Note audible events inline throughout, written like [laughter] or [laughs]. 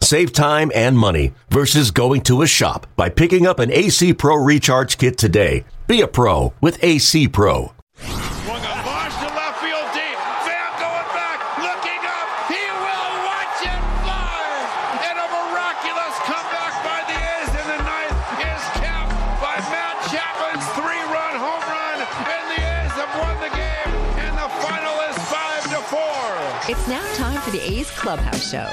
Save time and money versus going to a shop by picking up an AC Pro Recharge Kit today. Be a pro with AC Pro. Swung a launch to left field deep. Pham going back, looking up. He will watch it fly. And a miraculous comeback by the A's in the ninth is capped by Matt Chapman's three-run home run. And the A's have won the game. And the final is five to four. It's now time for the A's Clubhouse Show.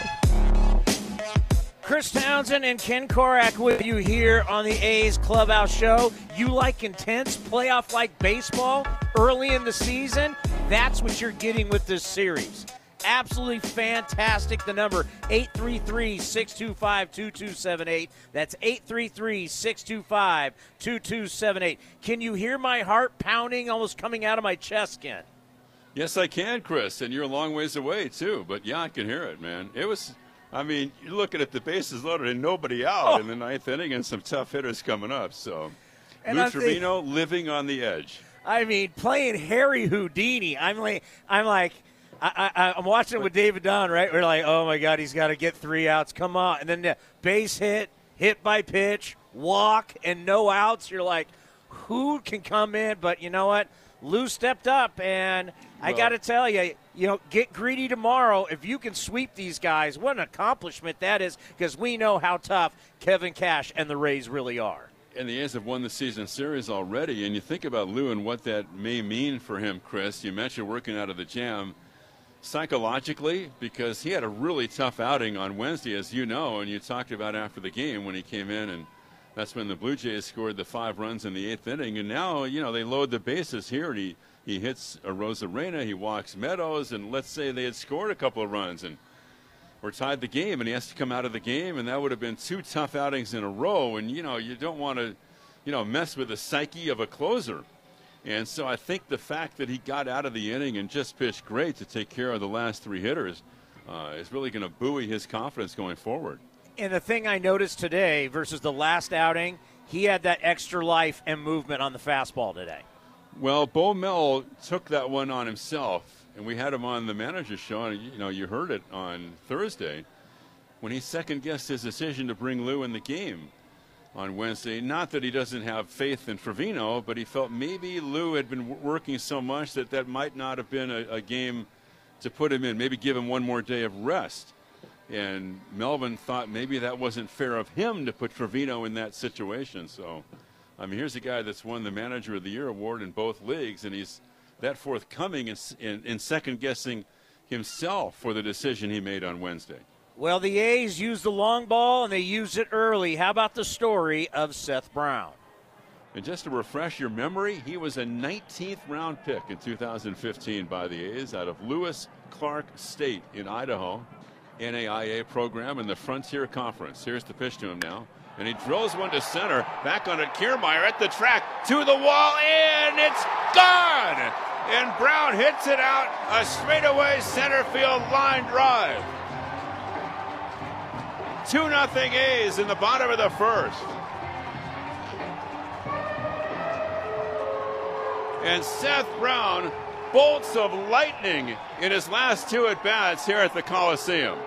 Chris Townsend and Ken Korach with you here on the A's Clubhouse Show. You like intense playoff like baseball early in the season? That's what you're getting with this series. Absolutely fantastic. The number 833 625 2278. That's 833 625 2278. Can you hear my heart pounding almost coming out of my chest, Ken? Yes, I can, Chris, and you're a long ways away too. But yeah, I can hear it, man. It was I mean, you're looking at the bases loaded and nobody out Oh. in the ninth inning and some tough hitters coming up. So, And Lou Trivino living on the edge. I mean, playing Harry Houdini. I'm like, I'm like, I, I, I'm watching it with David Dunn, right? We're like, oh my God, he's got to get three outs. Come on, and then the base hit, hit by pitch, walk, and no outs. You're like, who can come in? But you know what? Lou stepped up, and I Well- got to tell you, you know, get greedy tomorrow. If you can sweep these guys, what an accomplishment that is, because we know how tough Kevin Cash and the Rays really are. And the A's have won the season series already. And you think about Lou and what that may mean for him, Chris. You mentioned working out of the jam psychologically because he had a really tough outing on Wednesday, as you know, and you talked about after the game when he came in and that's when the Blue Jays scored the five runs in the eighth inning. And now, you know, they load the bases here and he, he hits Arozarena, he walks Meadows, and let's say they had scored a couple of runs and or tied the game and he has to come out of the game and that would have been two tough outings in a row and you know you don't want to you know mess with the psyche of a closer and so i think the fact that he got out of the inning and just pitched great to take care of the last three hitters uh, is really going to buoy his confidence going forward And the thing I noticed today versus the last outing, he had that extra life and movement on the fastball today. Well, Bo Mel took that one on himself, and we had him on the manager's show, and you know you heard it on Thursday when he second guessed his decision to bring Lou in the game on Wednesday. Not that he doesn't have faith in Trivino, but he felt maybe Lou had been working so much that that might not have been a, a game to put him in. Maybe give him one more day of rest. And Melvin thought maybe that wasn't fair of him to put Trivino in that situation. So. I mean, here's a guy that's won the Manager of the Year award in both leagues, and he's that forthcoming in, in, in second guessing himself for the decision he made on Wednesday. Well, the A's used the long ball and they used it early. How about the story of Seth Brown? And just to refresh your memory, he was a 19th round pick in 2015 by the A's out of Lewis Clark State in Idaho, NAIA program in the Frontier Conference. Here's the pitch to him now. And he drills one to center. Back on it, Kiermaier at the track to the wall, and it's gone! And Brown hits it out a straightaway center field line drive. 2 0 A's in the bottom of the first. And Seth Brown, bolts of lightning in his last two at bats here at the Coliseum.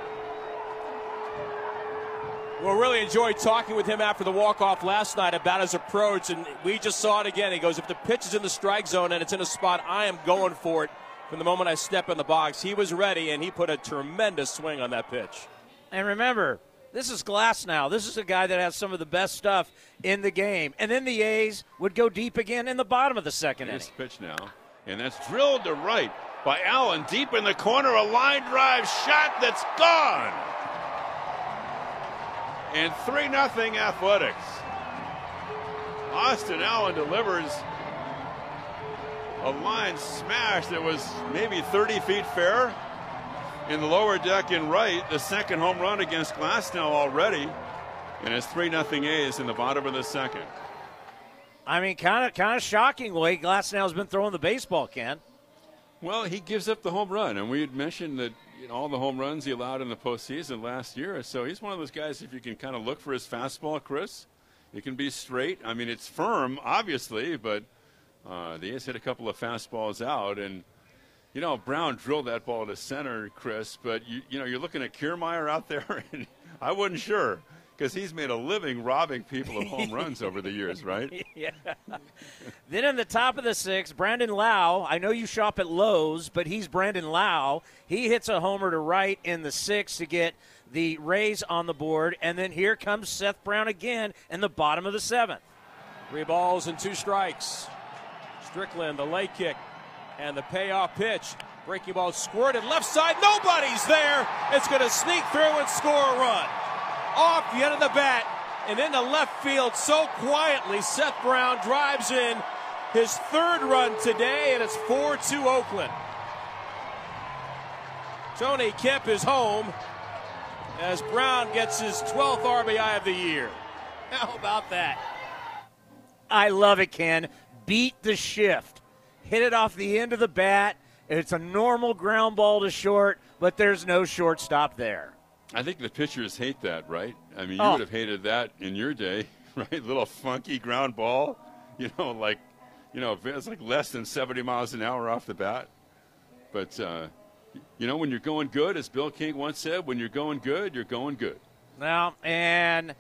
Well, really enjoyed talking with him after the walk-off last night about his approach, and we just saw it again. He goes, if the pitch is in the strike zone and it's in a spot, I am going for it from the moment I step in the box. He was ready, and he put a tremendous swing on that pitch. And remember, this is Glasnow. This is a guy that has some of the best stuff in the game. And then the A's would go deep again in the bottom of the second Here's inning. pitch now. And that's drilled to right by Allen deep in the corner. A line drive shot that's gone. And 3 0 Athletics. Austin Allen delivers a line smash that was maybe 30 feet fair in the lower deck in right. The second home run against Glasnow already. And it's 3 0 A's in the bottom of the second. I mean, kind of, kind of shocking way Glasnow's been throwing the baseball, Ken. Well, he gives up the home run, and we had mentioned that you know, all the home runs he allowed in the postseason last year. So he's one of those guys. If you can kind of look for his fastball, Chris, it can be straight. I mean, it's firm, obviously, but uh, the A's hit a couple of fastballs out, and you know Brown drilled that ball to center, Chris. But you, you know, you're looking at Kiermaier out [laughs] there, and I wasn't sure because he's made a living robbing people of home runs over the years, [laughs] right? yeah. then in the top of the sixth, Brandon Lowe. I know you shop at Lowe's, but he's Brandon Lowe. He hits a homer to right in the sixth to get the Rays on the board, and then here comes Seth Brown again in the bottom of the seventh. Three balls and two strikes. Strickland, the lay kick, and the payoff pitch. Breaking ball squirted left side. Nobody's there. It's going to sneak through and score a run off the end of the bat and into left field so quietly. Seth Brown drives in his third run today, and it's 4 2 Oakland. Tony Kemp is home as Brown gets his 12th RBI of the year. [laughs] How about that? I love it, Ken. Beat the shift. Hit it off the end of the bat. It's a normal ground ball to short, but there's no shortstop there. I think the pitchers hate that, right? I mean, you oh. would have hated that in your day, [laughs] right? Little funky ground ball, you know, like, you know, it's like less than 70 miles an hour off the bat. But, uh, you know, when you're going good, as Bill King once said, when you're going good, you're going good. Now, and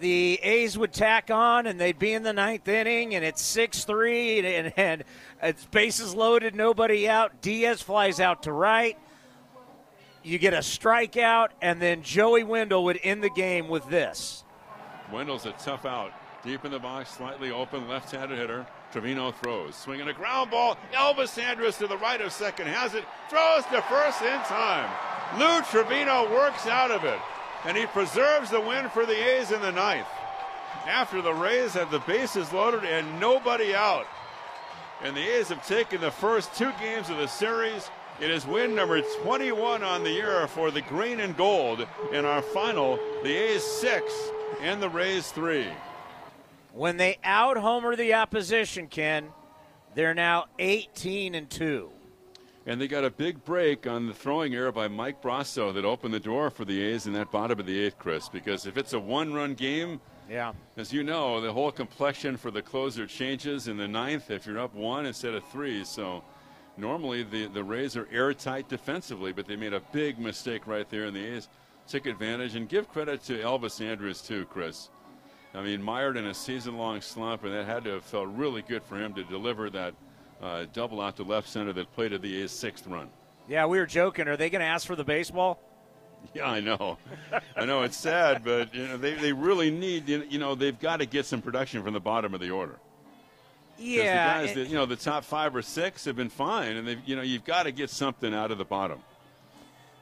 the A's would tack on, and they'd be in the ninth inning, and it's 6 3, and, and it's bases loaded, nobody out. Diaz flies out to right you get a strikeout, and then Joey Wendle would end the game with this. Wendle's a tough out. Deep in the box, slightly open, left handed hitter. Trivino throws. Swinging a ground ball. Elvis Andrus to the right of second has it. Throws to first in time. Lou Trivino works out of it. And he preserves the win for the A's in the ninth. After the Rays have the bases loaded and nobody out. And the A's have taken the first two games of the series it is win number 21 on the year for the green and gold. In our final, the A's six and the Rays three. When they out homer the opposition, Ken, they're now 18 and 2. And they got a big break on the throwing error by Mike Brosseau that opened the door for the A's in that bottom of the eighth, Chris. Because if it's a one run game, yeah. As you know, the whole complexion for the closer changes in the ninth if you're up one instead of three. So normally the, the Rays are airtight defensively, but they made a big mistake right there, and the A's took advantage. And give credit to Elvis Andrus, too, Chris. I mean, mired in a season long slump, and that had to have felt really good for him to deliver that uh, double out to left center that played at the A's sixth run. Yeah, we were joking. Are they going to ask for the baseball? [laughs] Yeah, I know. I know it's sad, but you know they, they really need you know they've got to get some production from the bottom of the order. Yeah, the guys that you know the top five or six have been fine, and they you know you've got to get something out of the bottom.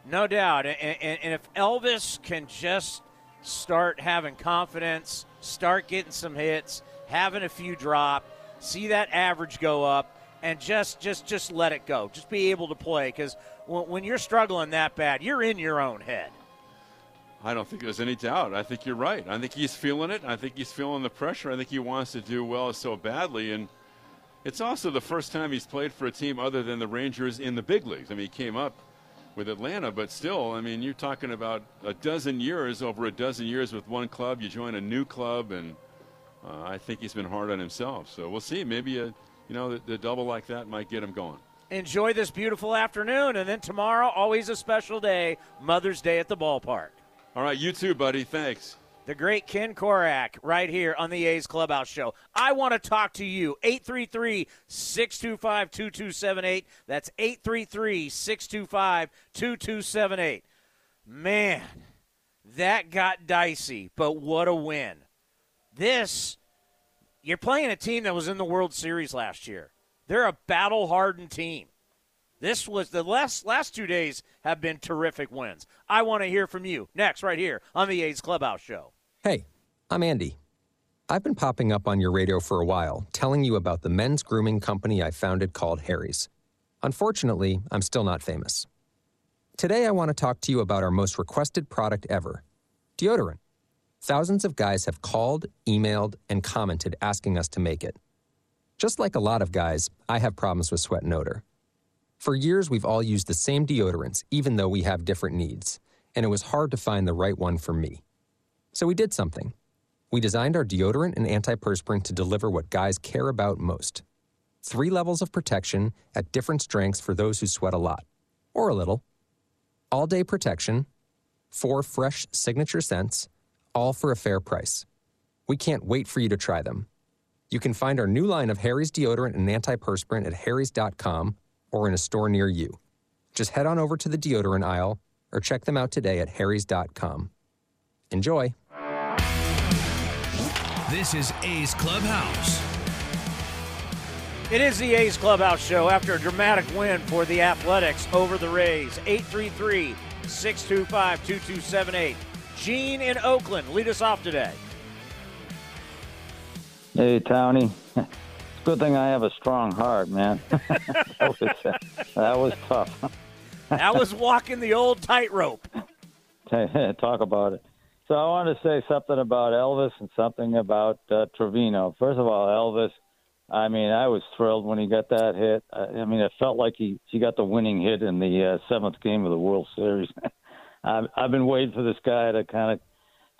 No doubt, and, and, and, if Elvis can just start having confidence, start getting some hits, having a few drop, see that average go up, and just just just let it go, just be able to play because when, when you're struggling that bad, you're in your own head. I don't think there's any doubt. I think you're right. I think he's feeling it. I think he's feeling the pressure. I think he wants to do well so badly. And it's also the first time he's played for a team other than the Rangers in the big leagues. I mean, he came up with Atlanta, but still, I mean, you're talking about a dozen years, over a dozen years with one club. You join a new club, and uh, I think he's been hard on himself. So we'll see. Maybe a, you know, the, the double like that might get him going enjoy this beautiful afternoon. And then tomorrow, always a special day, Mother's Day at the ballpark. All right, you too, buddy. Thanks. The great Ken Korach right here on the A's Clubhouse Show. I want to talk to you. 833 625 2278. That's 833 625 2278. Man, that got dicey, but what a win. This, you're playing a team that was in the World Series last year. They're a battle hardened team. This was the last last two days have been terrific wins. I want to hear from you next, right here on the A's Clubhouse Show. Hey, I'm Andy. I've been popping up on your radio for a while, telling you about the men's grooming company I founded called Harry's. Unfortunately, I'm still not famous. Today, I want to talk to you about our most requested product ever deodorant. Thousands of guys have called, emailed, and commented asking us to make it. Just like a lot of guys, I have problems with sweat and odor. For years, we've all used the same deodorants, even though we have different needs, and it was hard to find the right one for me. So we did something. We designed our deodorant and antiperspirant to deliver what guys care about most three levels of protection at different strengths for those who sweat a lot, or a little, all day protection, four fresh signature scents, all for a fair price. We can't wait for you to try them. You can find our new line of Harry's deodorant and antiperspirant at harrys.com or in a store near you. Just head on over to the deodorant aisle or check them out today at harrys.com. Enjoy. This is A's Clubhouse. It is the A's Clubhouse Show after a dramatic win for the Athletics over the Rays. 833 625 2278. Gene in Oakland, lead us off today. Hey, Tony. Good thing I have a strong heart, man. [laughs] that, was, that was tough. that was walking the old tightrope. [laughs] Talk about it. So I want to say something about Elvis and something about uh, Trivino. First of all, Elvis. I mean, I was thrilled when he got that hit. I, I mean, it felt like he he got the winning hit in the uh, seventh game of the World Series. [laughs] I've, I've been waiting for this guy to kind of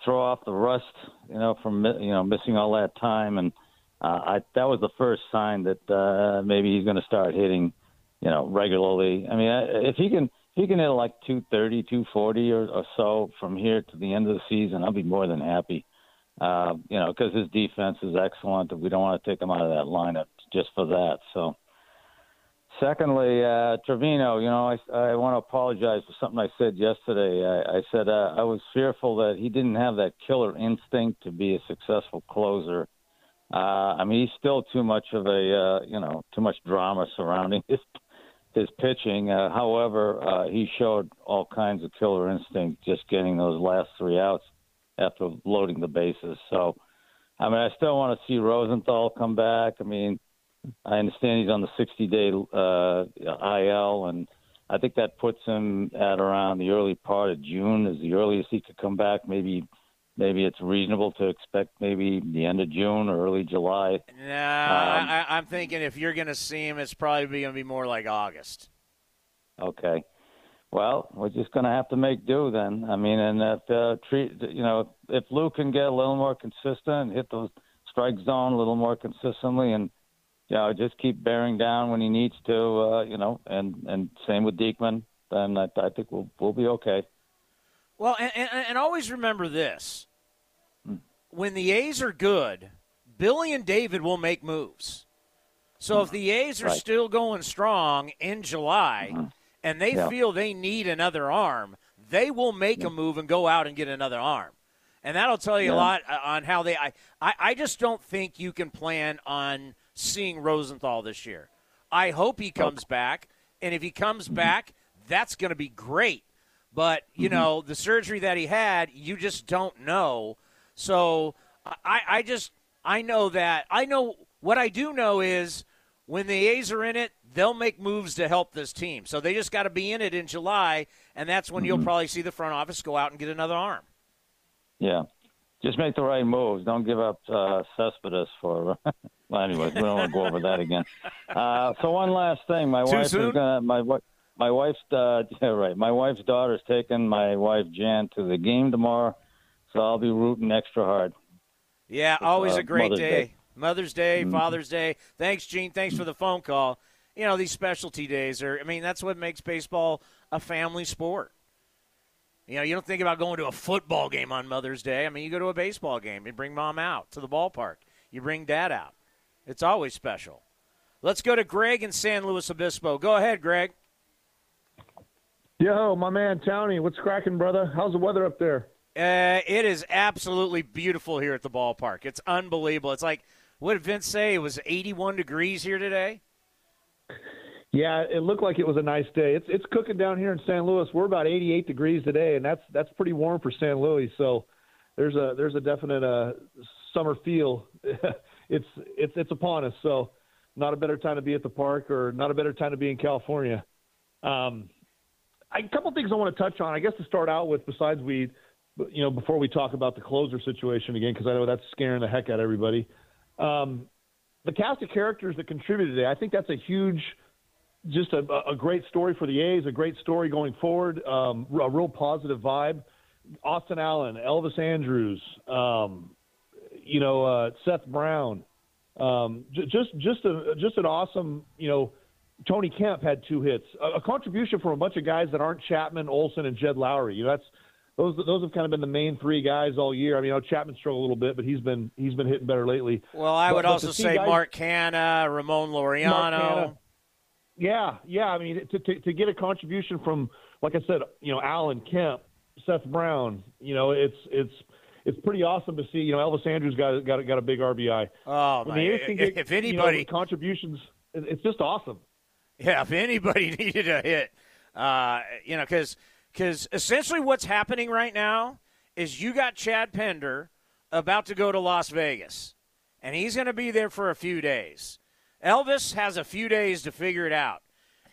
throw off the rust, you know, from you know missing all that time, and uh, I that was the first sign that uh, maybe he's going to start hitting, you know, regularly. I mean, if he can he can hit like 230, 240 or, or so from here to the end of the season, I'll be more than happy. Uh, you know, because his defense is excellent. We don't want to take him out of that lineup just for that. So Secondly, uh, Trivino, you know, I, I want to apologize for something I said yesterday. I, I said uh, I was fearful that he didn't have that killer instinct to be a successful closer. Uh, I mean, he's still too much of a, uh, you know, too much drama surrounding [laughs] his his pitching. Uh, however, uh, he showed all kinds of killer instinct just getting those last three outs after loading the bases. So, I mean, I still want to see Rosenthal come back. I mean, I understand he's on the 60 day uh, IL, and I think that puts him at around the early part of June is the earliest he could come back. Maybe maybe it's reasonable to expect maybe the end of June or early July. Nah, um, I, I'm thinking if you're going to see him, it's probably going to be more like August. Okay. Well, we're just going to have to make do then. I mean, and if uh, treat you know if Lou can get a little more consistent, hit the strike zone a little more consistently, and you know, just keep bearing down when he needs to, uh, you know, and and same with Diekman. Then I, I think we'll we'll be okay. Well, and, and, and always remember this. When the A's are good, Billy and David will make moves. So if the A's are right. still going strong in July, mm-hmm. and they yeah. feel they need another arm, they will make yeah. a move and go out and get another arm. And that'll tell you yeah. a lot uh, on how they. I, I, I just don't think you can plan on seeing Rosenthal this year. I hope he comes okay. back, and if he comes mm-hmm. back, that's going to be great. But you mm-hmm. know, the surgery that he had, you just don't know. So I, I just I know that I know what I do know is when the A's are in it, they'll make moves to help this team. So they just got to be in it in July, and that's when mm-hmm. you'll probably see the front office go out and get another arm. Yeah, just make the right moves. Don't give up uh, Cespedes for. [laughs] well, anyways, we don't want to go over that again. [laughs] Uh, so one last thing, my Too wife soon? is gonna my my wife's uh, [laughs] yeah, right. My wife's daughter's taking my wife Jan to the game tomorrow, so I'll be rooting extra hard. Yeah, always uh, a great Mother's day. Day. Mother's Day, Mhm. Father's Day. Thanks, Gene. Thanks for the phone call. You know, these specialty days are, I mean, that's what makes baseball a family sport. You know, you don't think about going to a football game on Mother's Day. I mean, you go to a baseball game, you bring mom out to the ballpark, you bring dad out. It's always special. Let's go to Greg in San Luis Obispo. Go ahead, Greg. Yo, my man Tony, what's cracking, brother? How's the weather up there? Uh, it is absolutely beautiful here at the ballpark. It's unbelievable. It's like, what did Vince say? It was 81 degrees here today? Yeah, it looked like it was a nice day. It's it's cooking down here in San Luis. We're about 88 degrees today, and that's that's pretty warm for San Luis. So there's a there's a definite uh, summer feel. [laughs] it's it's it's upon us. So not a better time to be at the park, or not a better time to be in California. Um, I, a couple things I want to touch on. I guess to start out with, besides we you know, before we talk about the closer situation again, because I know that's scaring the heck out of everybody. Um, the cast of characters that contributed today, I think that's a huge, just a, a great story for the A's, a great story going forward, um, a real positive vibe. Austin Allen, Elvis Andrus, um, you know, uh, Seth Brown, um, j- just just a just an awesome, you know. Tony Kemp had two hits, a, a contribution from a bunch of guys that aren't Chapman, Olson, and Jed Lowrie. You know, that's those those have kind of been the main three guys all year. I mean, you know, Chapman struggled a little bit, but he's been he's been hitting better lately. Well, I would but also say guys- Mark Canha, Ramon Laureano. Yeah, yeah. I mean, to, to to get a contribution from, like I said, you know, Allen Kemp, Seth Brown. You know, it's it's it's pretty awesome to see. You know, Elvis Andrus got got got a big RBI. Oh, my. get, If you know, anybody, contributions, it's just awesome. Yeah, if anybody [laughs] needed a hit, uh, you know, because essentially what's happening right now is you got Chad Pinder about to go to Las Vegas, and he's going to be there for a few days. Elvis has a few days to figure it out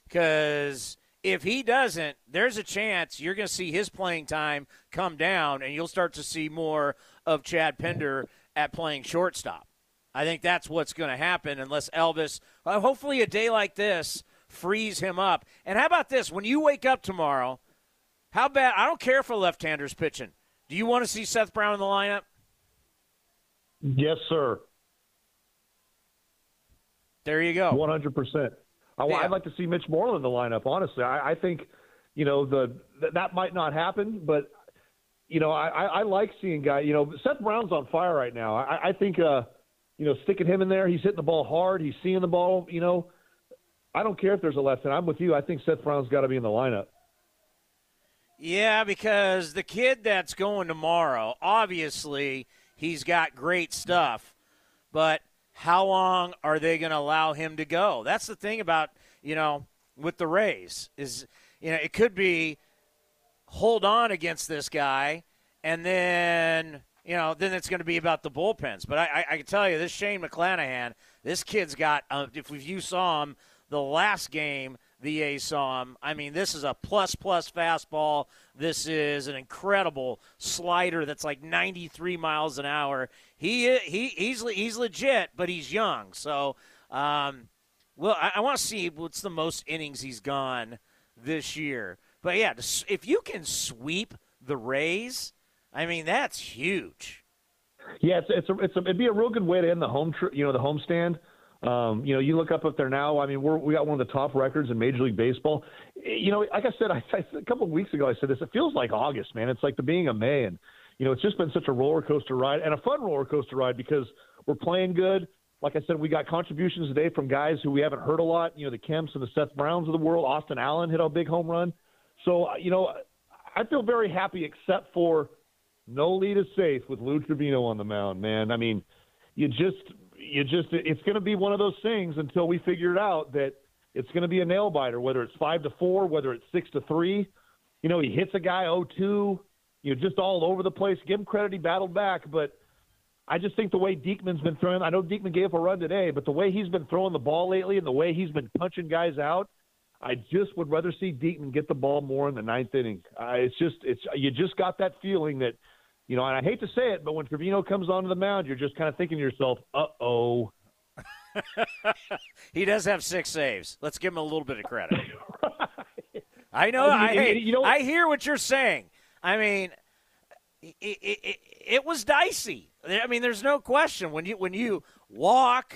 because if he doesn't, there's a chance you're going to see his playing time come down, and you'll start to see more of Chad Pinder at playing shortstop. I think that's what's going to happen unless Elvis, uh, hopefully, a day like this frees him up. And how about this? When you wake up tomorrow, how bad? I don't care if a left-hander's pitching. Do you want to see Seth Brown in the lineup? Yes, sir. There you go. One hundred percent. I'd like to see Mitch Moreland in the lineup. Honestly, I, I think you know the that, that might not happen, but you know I, I, I like seeing guy. You know Seth Brown's on fire right now. I, I think uh, you know sticking him in there. He's hitting the ball hard. He's seeing the ball. You know, I don't care if there's a left hand. I'm with you. I think Seth Brown's got to be in the lineup. Yeah, because the kid that's going tomorrow, obviously, he's got great stuff, but how long are they going to allow him to go? That's the thing about, you know, with the Rays is, you know, it could be hold on against this guy and then, you know, then it's going to be about the bullpens. But I, I, I can tell you, this Shane McClanahan, this kid's got, uh, if you saw him the last game, the A's saw him. I mean, this is a plus plus fastball. This is an incredible slider that's like 93 miles an hour. He he he's he's legit, but he's young. So, um, well, I, I want to see what's the most innings he's gone this year. But yeah, if you can sweep the Rays, I mean that's huge. Yeah, it's it's a, it's a, it'd be a real good way to end the home tri- you know the homestand. Um, you know, you look up up there now. I mean, we're, we got one of the top records in Major League Baseball. You know, like I said, [laughs] I, I a couple of weeks ago, I said this. It feels like August, man. It's like the beginning of May, and you know, it's just been such a roller coaster ride and a fun roller coaster ride because we're playing good. Like I said, we got contributions today from guys who we haven't heard a lot. You know, the Kemps and the Seth Browns of the world. Austin Allen hit a big home run. So, uh, you know, I feel very happy, except for no lead is safe with Lou Trivino on the mound, man. I mean, you just, you just, it's going to be one of those things until we figure it out that it's going to be a nail biter, whether it's five to four, whether it's six to three. You know, he hits a guy 0 2, you know, just all over the place. Give him credit, he battled back, but I just think the way Diekman's been throwing, I know Diekman gave up a run today, but the way he's been throwing the ball lately and the way he's been punching guys out, I just would rather see Diekman get the ball more in the ninth inning. Uh, it's just, it's you just got that feeling that, you know, and I hate to say it, but when Trivino comes onto the mound, you're just kind of thinking to yourself, uh oh. [laughs] He does have six saves. Let's give him a little bit of credit. [laughs] I know. I I, mean, hey, you know- I hear what you're saying. I mean, it, it, it, it was dicey. I mean, there's no question when you when you walk.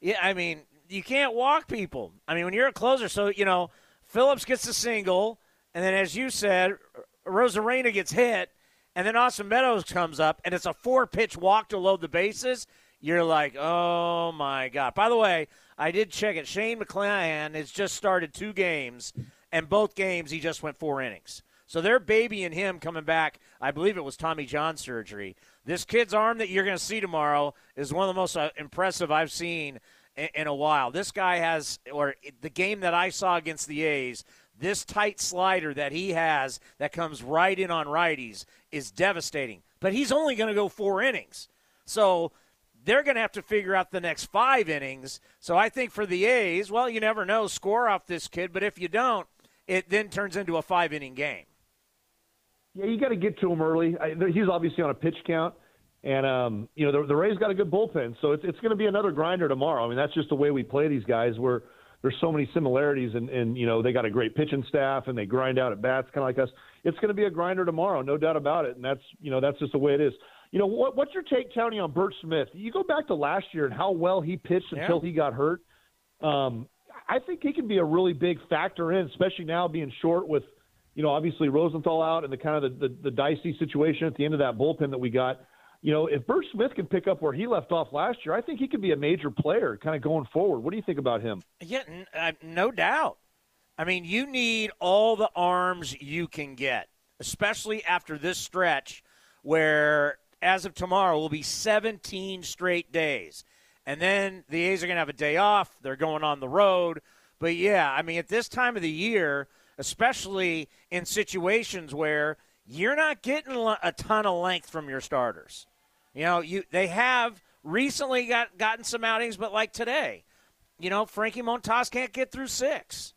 Yeah, I mean, you can't walk people. I mean, when you're a closer, so you know, Phillips gets a single, and then as you said, Arozarena gets hit, and then Austin Meadows comes up, and it's a four pitch walk to load the bases. You're like, oh my god. By the way, I did check it. Shane McClanahan has just started two games, and both games he just went four innings. So they're babying him coming back. I believe it was Tommy John surgery. This kid's arm that you're going to see tomorrow is one of the most uh, impressive I've seen in, in a while. This guy has, or the game that I saw against the A's, this tight slider that he has that comes right in on righties is devastating. But he's only going to go four innings. So they're going to have to figure out the next five innings. So I think for the A's, well, you never know, score off this kid, but if you don't, it then turns into a five inning game. Yeah, you got to get to him early. I, he's obviously on a pitch count, and um, you know the, the Rays got a good bullpen, so it's it's going to be another grinder tomorrow. I mean, that's just the way we play these guys. Where there's so many similarities, and and you know they got a great pitching staff, and they grind out at bats, kind of like us. It's going to be a grinder tomorrow, no doubt about it, and that's you know that's just the way it is. You know what, what's your take, Tony, on Burch Smith? You go back to last year and how well he pitched Yeah. until he got hurt. Um, I think he can be a really big factor in, especially now being short with, you know, obviously Rosenthal out and the kind of the, the, the dicey situation at the end of that bullpen that we got. You know, if Burch Smith can pick up where he left off last year, I think he could be a major player kind of going forward. What do you think about him? Yeah, n- uh, no doubt. I mean, you need all the arms you can get, especially after this stretch where, as of tomorrow, will be 17 straight days. And then the A's are going to have a day off. They're going on the road. But yeah, I mean, at this time of the year, especially in situations where you're not getting a ton of length from your starters. You know, you they have recently got gotten some outings, but like today, you know, Frankie Montas can't get through six.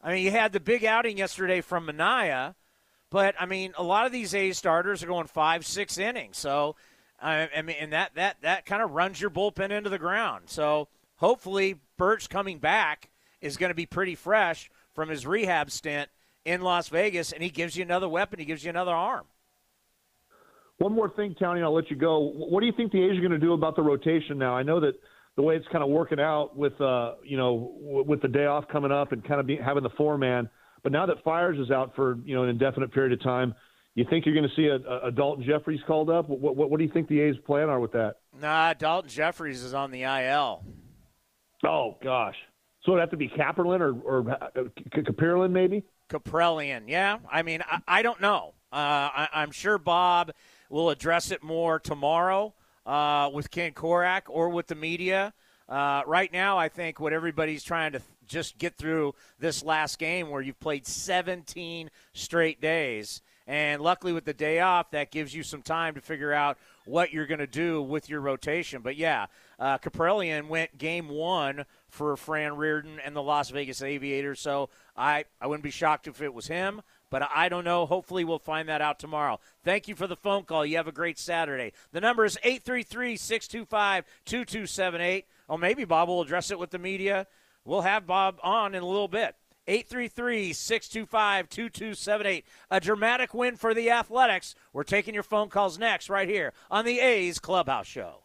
I mean, you had the big outing yesterday from Manaea, but I mean, a lot of these A starters are going five, six innings. So, I, I mean, and that that that kind of runs your bullpen into the ground. So, hopefully, Burch coming back is going to be pretty fresh from his rehab stint in Las Vegas, and he gives you another weapon. He gives you another arm. One more thing, Tony, and I'll let you go. What do you think the A's are going to do about the rotation now? I know that the way it's kind of working out with, uh, you know, w- with the day off coming up and kind of be, having the four man, but now that Fiers is out for you know an indefinite period of time, you think you're going to see a, a Daulton Jefferies called up? What, what, what do you think the A's plan are with that? Nah, Daulton Jefferies is on the IL. Oh gosh, so it'd have to be Kaprielian or or uh, maybe. Kaprielian. Yeah, I mean, I, I don't know. Uh, I, I'm sure Bob will address it more tomorrow uh, with Ken Korach or with the media. Uh, right now, I think what everybody's trying to th- just get through this last game where you've played 17 straight days. And luckily, with the day off, that gives you some time to figure out what you're going to do with your rotation. But yeah, uh, Kaprielian went game one for Fran Riordan and the Las Vegas Aviators. So I, I wouldn't be shocked if it was him, but I don't know. Hopefully, we'll find that out tomorrow. Thank you for the phone call. You have a great Saturday. The number is 833 625 2278. Oh, maybe Bob will address it with the media. We'll have Bob on in a little bit. 833 625 2278. A dramatic win for the Athletics. We're taking your phone calls next, right here on the A's Clubhouse Show.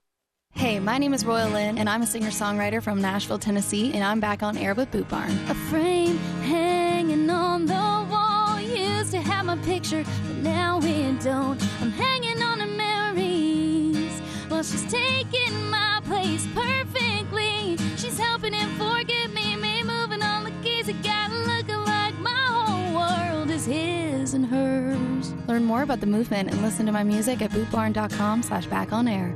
Hey, my name is Royal Lynn, and I'm a singer songwriter from Nashville, Tennessee, and I'm back on air with Boot Barn. A frame hanging on the wall used to have my picture, but now it don't. I'm hanging on to memories. Well, she's taking my place perfectly. She's helping and forgive me, me moving on the keys. I gotta look like my whole world is his and hers. Learn more about the movement and listen to my music at bootbarn.com slash back on air.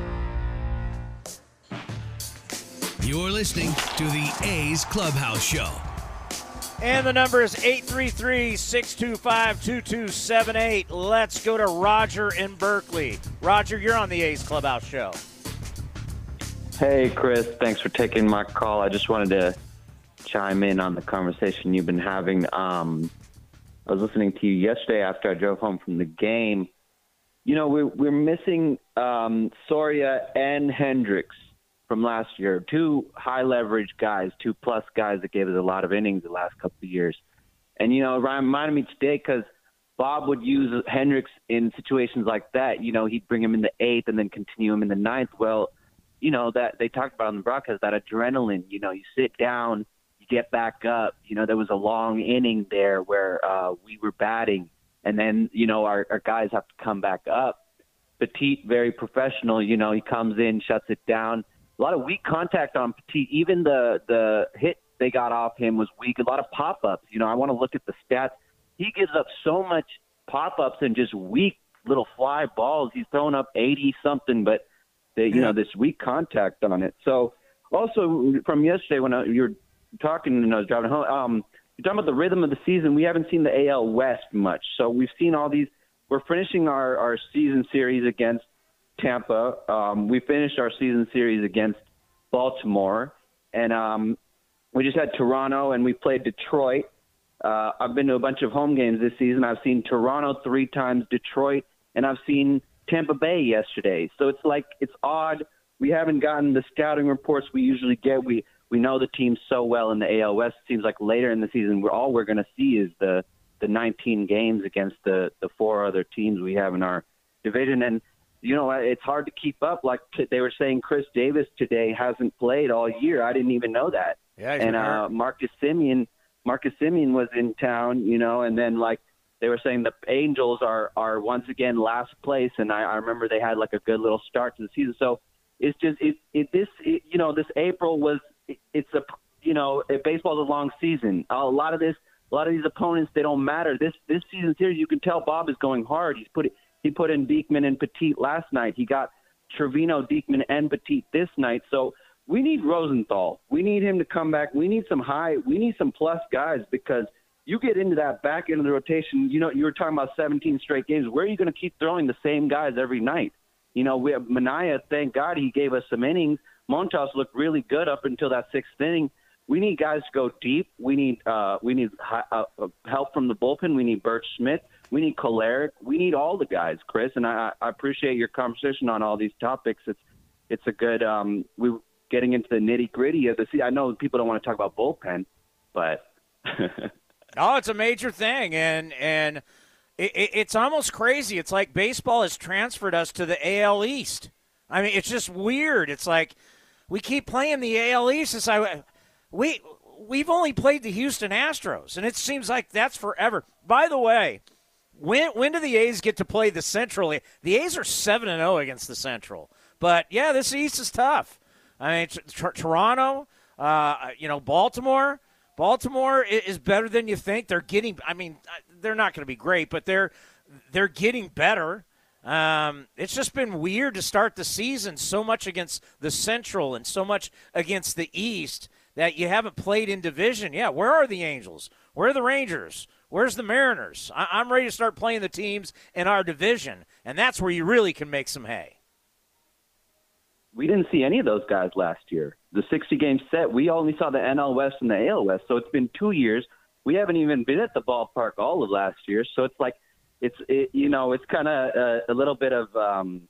You're listening to the A's Clubhouse Show. And the number is 833 625 2278. Let's go to Roger in Berkeley. Roger, you're on the A's Clubhouse show. Hey, Chris. Thanks for taking my call. I just wanted to chime in on the conversation you've been having. Um, I was listening to you yesterday after I drove home from the game. You know, we're, we're missing um, Soria and Hendriks from last year. Two high leverage guys, two plus guys that gave us a lot of innings the last couple of years. And, you know, it reminded me today because Bob would use Hendriks in situations like that. You know, he'd bring him in the eighth and then continue him in the ninth. Well, you know, that they talked about on the broadcast, that adrenaline, you know, you sit down, you get back up. You know, there was a long inning there where uh, we were batting, and then, you know, our, our guys have to come back up. Petit, very professional, you know, he comes in, shuts it down a lot of weak contact on Petit. Even the the hit they got off him was weak. A lot of pop ups. You know, I want to look at the stats. He gives up so much pop ups and just weak little fly balls. He's thrown up eighty something, but the, you yeah. know this weak contact on it. So also from yesterday when I, you were talking and I was driving home, um, you're talking about the rhythm of the season. We haven't seen the AL West much, so we've seen all these. We're finishing our our season series against Tampa. Um, we finished our season series against Baltimore, and um, we just had Toronto, and we played Detroit. Uh, I've been to a bunch of home games this season. I've seen Toronto three times, Detroit, and I've seen Tampa Bay yesterday. So it's like it's odd. We haven't gotten the scouting reports we usually get. We we know the team so well in the AL West. It seems like later in the season, we're, all we're going to see is the the 19 games against the the four other teams we have in our division. And you know, it's hard to keep up. Like they were saying, Chris Davis today hasn't played all year. I didn't even know that. Yeah, and uh, Marcus Semien, Marcus Semien was in town, you know, and then like they were saying the Angels are are once again last place, and I, I remember they had like a good little start to the season. So it's just it it this it, you know this April was it, it's a you know baseball's a long season. A lot of this a lot of these opponents they don't matter. This this season series you can tell Bob is going hard. He's putting he put in Diekman and Petit last night. He got Trivino, Diekman, and Petit this night. So we need Rosenthal. We need him to come back. We need some high. We need some plus guys because you get into that back end of the rotation. You know, you were talking about 17 straight games. Where are you going to keep throwing the same guys every night? You know, we have Manaea. Thank God he gave us some innings. Montas looked really good up until that sixth inning. We need guys to go deep. We need uh, we need uh, help from the bullpen. We need Burch Smith. We need Kolarek. We need all the guys, Chris. And I, I appreciate your conversation on all these topics. It's it's a good. Um, we getting into the nitty gritty of the. See, I know people don't want to talk about bullpen, but. [laughs] oh, it's a major thing, and and it, it, it's almost crazy. It's like baseball has transferred us to the AL East. I mean, it's just weird. It's like we keep playing the AL East. It's like we we've only played the Houston Astros, and it seems like that's forever. By the way, when when do the A's get to play the Central? The A's are seven and zero oh against the Central, but yeah, this East is tough. I mean, t- t- Toronto, uh, you know, Baltimore. Baltimore is better than you think. They're getting. I mean, they're not going to be great, but they're they're getting better. Um, it's just been weird to start the season so much against the Central and so much against the East that you haven't played in division. Yeah, where are the Angels? Where are the Rangers? Where's the Mariners? I- am ready to start playing the teams in our division, and that's where you really can make some hay. We didn't see any of those guys last year. The 60 game set, we only saw the NL West and the AL West. So it's been two years. We haven't even been at the ballpark all of last year. So it's like, it's it, you know, it's kind of a, a little bit of um,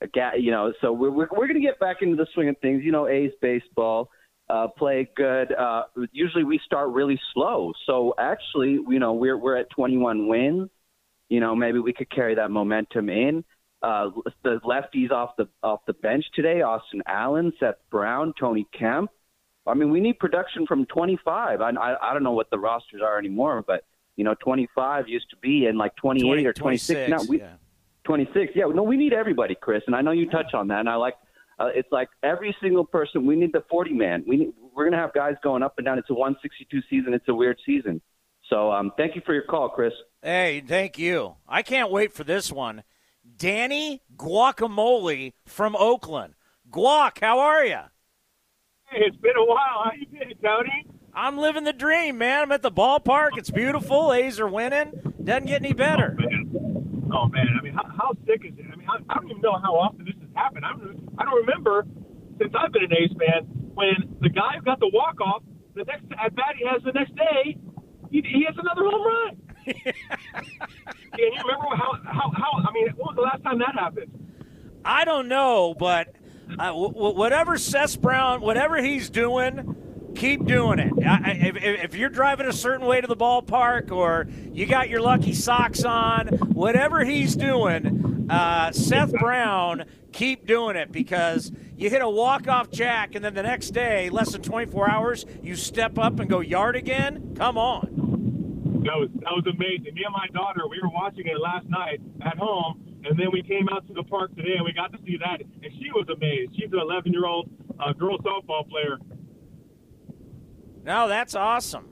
a gap, you know. So we're we're, we're going to get back into the swing of things. You know, A's baseball uh, play good. Uh, usually we start really slow. So actually, you know, we're we're at 21 wins. You know, maybe we could carry that momentum in. Uh, the lefties off the off the bench today: Austin Allen, Seth Brown, Tony Kemp. I mean, we need production from 25. I, I I don't know what the rosters are anymore, but you know, 25 used to be in like 28 20, or 26. 26 now we yeah. 26. Yeah, no, we need everybody, Chris, and I know you touch on that, and I like uh, it's like every single person. We need the 40 man. We need, we're going to have guys going up and down. It's a 162 season. It's a weird season. So um, thank you for your call, Chris. Hey, thank you. I can't wait for this one. Danny Guacamole from Oakland. Guac, how are you? Hey, it's been a while. How you been, Tony? I'm living the dream, man. I'm at the ballpark. It's beautiful. A's are winning. Doesn't get any better. Oh man, oh, man. I mean, how, how sick is it? I mean, I, I don't even know how often this has happened. I don't, I don't remember since I've been an A's fan when the guy who got the walk off, the next at bat he has the next day, he, he has another home run. [laughs] Can you remember how, how how? I mean, when was the last time that happened? I don't know, but uh, w- w- whatever Seth Brown, whatever he's doing, keep doing it. I, if, if you're driving a certain way to the ballpark or you got your lucky socks on, whatever he's doing, uh, Seth Brown, keep doing it because you hit a walk-off jack and then the next day, less than 24 hours, you step up and go yard again. Come on. That was that was amazing. Me and my daughter, we were watching it last night at home, and then we came out to the park today and we got to see that, and she was amazed. She's an 11 year old uh, girl softball player. No, that's awesome.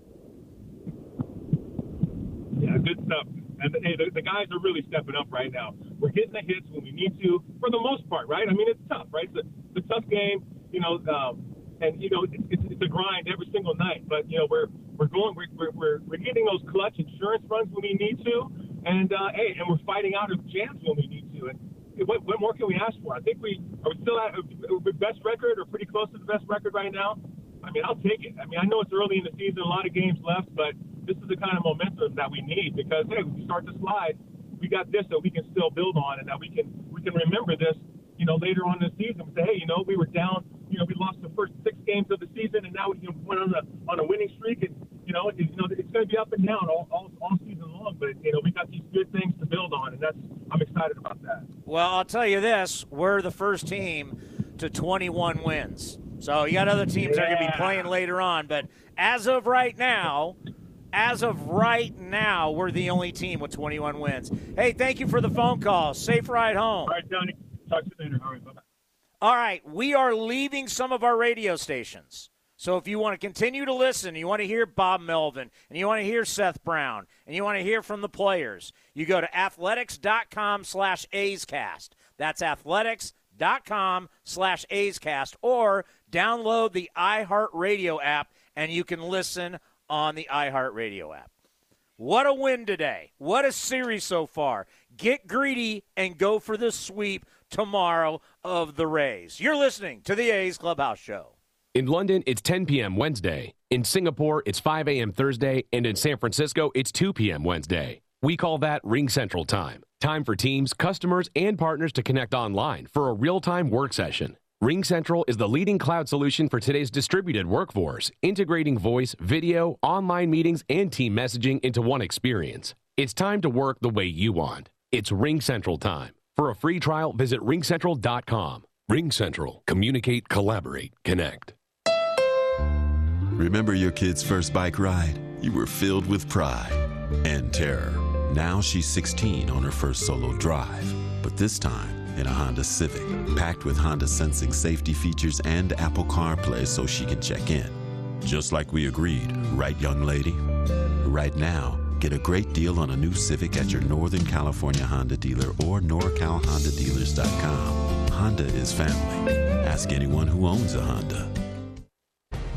Yeah, good stuff. And hey, the, the guys are really stepping up right now. We're hitting the hits when we need to, for the most part, right? I mean, it's tough, right? It's a, it's a tough game, you know. Um, and you know, it's, it's, it's a grind every single night. But you know, we're we're going, we're we're, we're, getting those clutch insurance runs when we need to, and uh, hey, and we're fighting out of jams when we need to. And what, what more can we ask for? I think we are we still at a best record or pretty close to the best record right now. I mean, I'll take it. I mean, I know it's early in the season, a lot of games left, but this is the kind of momentum that we need because hey, we start to slide, we got this that we can still build on, and that we can we can remember this, you know, later on in the season. Say, hey, you know, we were down, you know, we lost the first six games of the season, and now we know, went on a on a winning streak, and you know, it, you know, it's going to be up and down all, all all season long, but you know, we got these good things to build on, and that's I'm excited about that. Well, I'll tell you this: we're the first team to 21 wins. So you got other teams that are going to be playing later on, but as of right now, as of right now, we're the only team with 21 wins. Hey, thank you for the phone call. Safe ride home. All right, Tony. Talk to you later. All right, bye. All right, we are leaving some of our radio stations. So if you want to continue to listen, you want to hear Bob Melvin, and you want to hear Seth Brown, and you want to hear from the players, you go to athletics.com slash A'scast. That's athletics.com slash A'scast, or download the iHeartRadio app, and you can listen on the iHeartRadio app. What a win today. What a series so far. Get greedy and go for the sweep tomorrow of the Rays. You're listening to the A's Clubhouse Show. In London, it's 10 p.m. Wednesday. In Singapore, it's 5 a.m. Thursday. And in San Francisco, it's 2 p.m. Wednesday. We call that Ring Central Time. Time for teams, customers, and partners to connect online for a real time work session. Ring Central is the leading cloud solution for today's distributed workforce, integrating voice, video, online meetings, and team messaging into one experience. It's time to work the way you want. It's RingCentral time. For a free trial, visit ringcentral.com. RingCentral. Communicate, collaborate, connect. Remember your kid's first bike ride? You were filled with pride and terror. Now she's 16 on her first solo drive, but this time in a Honda Civic, packed with Honda sensing safety features and Apple CarPlay so she can check in. Just like we agreed, right, young lady? Right now, get a great deal on a new Civic at your Northern California Honda dealer or NorCalHondaDealers.com. Honda is family. Ask anyone who owns a Honda.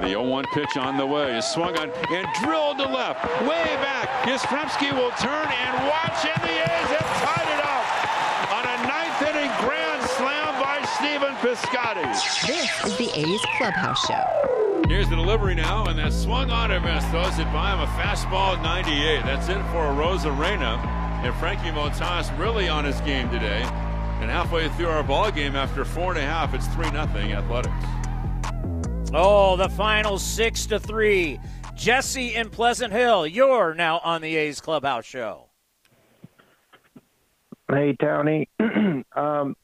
The 0-1 pitch on the way is swung on and drilled to left, way back. Yastrzemski will turn and watch, and the A's have tied it up on a ninth inning grand slam by Stephen Piscotty. This is the A's Clubhouse Show. Here's the delivery now, and that swung on and missed. Throws it by him, a fastball at 98. That's it for Arozarena. And Frankie Montas really on his game today. And halfway through our ball game, after four and a half, it's 3 nothing Athletics. Oh, the final six to three. Jesse in Pleasant Hill, you're now on the A's Clubhouse Show. Hey, Tony. [clears throat] um,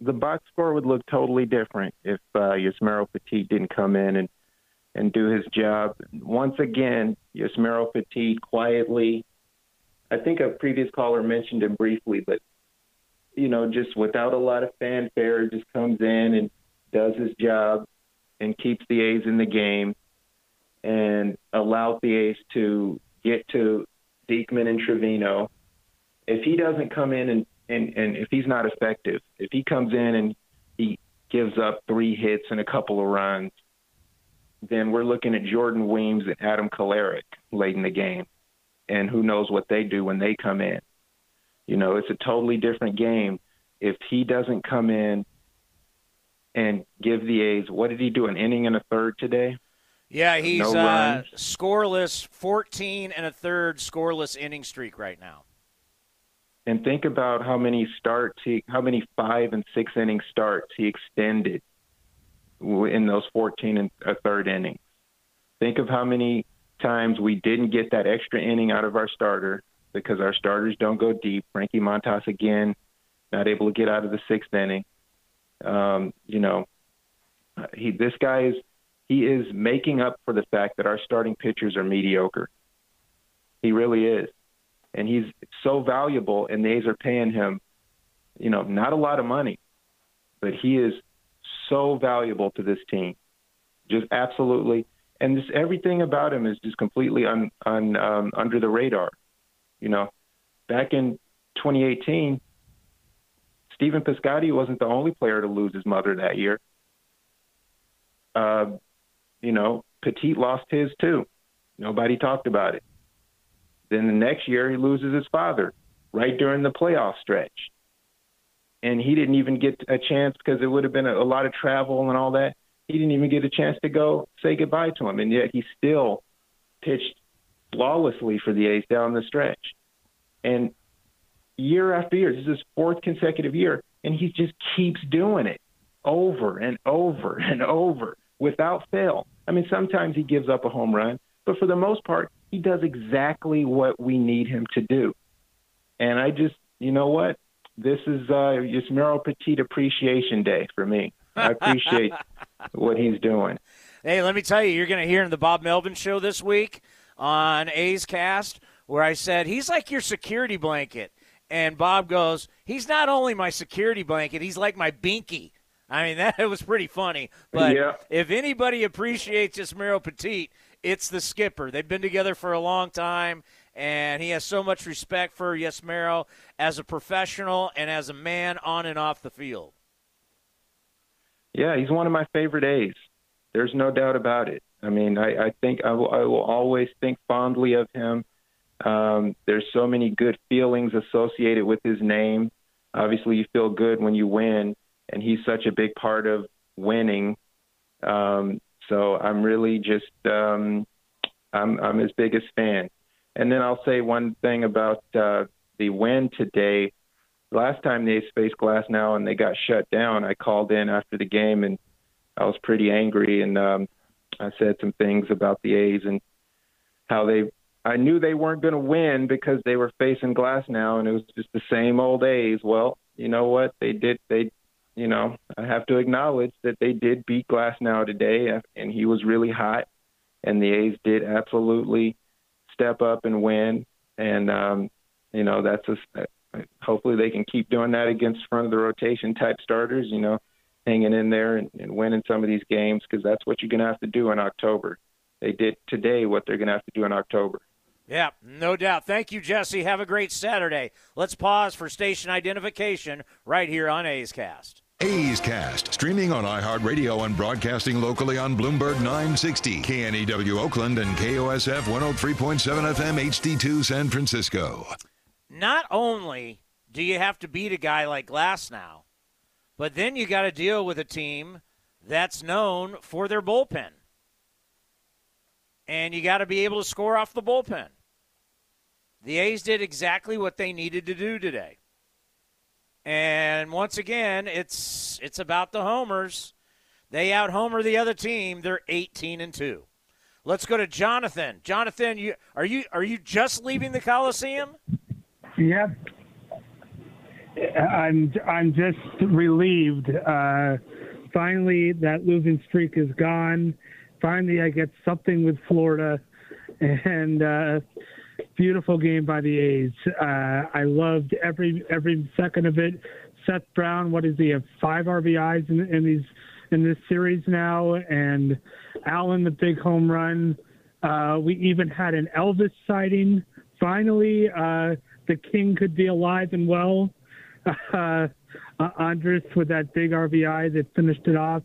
the box score would look totally different if uh, Yusmeiro Petit didn't come in and and do his job. Once again, Yusmeiro Petit quietly. I think a previous caller mentioned him briefly, but you know, just without a lot of fanfare, just comes in and does his job and keeps the A's in the game and allows the A's to get to Diekman and Trivino. If he doesn't come in and, and, and if he's not effective, if he comes in and he gives up three hits and a couple of runs, then we're looking at Jordan Weems and Adam Kolarek late in the game. And who knows what they do when they come in. You know, it's a totally different game. If he doesn't come in and give the A's, what did he do, an inning and a third today? Yeah, he's No uh, scoreless, 14 and a third scoreless inning streak right now. And think about how many starts he, how many five and six inning starts he extended in those 14 and a third innings. Think of how many times we didn't get that extra inning out of our starter because our starters don't go deep. Frankie Montas again, not able to get out of the sixth inning. Um, you know, he this guy is he is making up for the fact that our starting pitchers are mediocre. He really is. And he's so valuable and the A's are paying him, you know, not a lot of money, but he is so valuable to this team. Just absolutely and just everything about him is just completely un, un, um, under the radar. You know, back in 2018, Stephen Piscotty wasn't the only player to lose his mother that year. Uh, you know, Petit lost his too. Nobody talked about it. Then the next year, he loses his father right during the playoff stretch. And he didn't even get a chance because it would have been a, a lot of travel and all that. He didn't even get a chance to go say goodbye to him. And yet he still pitched flawlessly for the A's down the stretch. And year after year, this is his fourth consecutive year, and he just keeps doing it over and over [laughs] and over without fail. I mean, sometimes he gives up a home run, but for the most part, he does exactly what we need him to do. And I just, you know what? This is uh, Yusmeiro Petit Appreciation Day for me. I appreciate [laughs] what he's doing. Hey, let me tell you, you're going to hear in the Bob Melvin show this week on A's Cast where I said he's like your security blanket. And Bob goes, he's not only my security blanket, he's like my binky. I mean, [laughs] that was pretty funny. But Yeah. if anybody appreciates Yusmeiro Petit, it's the skipper. They've been together for a long time, and he has so much respect for Yusmeiro as a professional and as a man on and off the field. Yeah, he's one of my favorite A's. There's no doubt about it. I mean, I, I think I will, I will always think fondly of him. Um, there's so many good feelings associated with his name. Obviously, you feel good when you win, and he's such a big part of winning. Um, so I'm really just um, I'm I'm his biggest fan. And then I'll say one thing about uh, the win today. Last time they faced Glasnow and they got shut down, I called in after the game and I was pretty angry and um, I said some things about the A's and how they. I knew they weren't going to win because they were facing Glasnow and it was just the same old A's. Well, you know what? They did. They, you know, I have to acknowledge that they did beat Glasnow today and he was really hot and the A's did absolutely step up and win. And um, you know that's a, hopefully they can keep doing that against front of the rotation type starters. You know, hanging in there and, and winning some of these games because that's what you're going to have to do in October. They did today what they're going to have to do in October. Yeah, no doubt. Thank you, Jesse. Have a great Saturday. Let's pause for station identification right here on A's Cast. A's Cast, streaming on iHeartRadio and broadcasting locally on Bloomberg 960, KNEW Oakland, and KOSF 103.7 FM HD2 San Francisco. Not only do you have to beat a guy like Glasnow, but then you got to deal with a team that's known for their bullpen. And you got to be able to score off the bullpen. The A's did exactly what they needed to do today. And once again, it's it's about the homers. They out homer the other team. They're 18 and 2. Let's go to Jonathan. Jonathan, you are you are you just leaving the Coliseum? Yep. I'm I'm just relieved. Uh, finally, that losing streak is gone. Finally, I get something with Florida, and uh, beautiful game by the A's. Uh, I loved every every second of it. Seth Brown, what is he? Have five RBIs in, in these in this series now, and Allen the big home run. Uh, we even had an Elvis sighting. Finally, uh, the King could be alive and well. [laughs] Uh, Andrus with that big RBI that finished it off,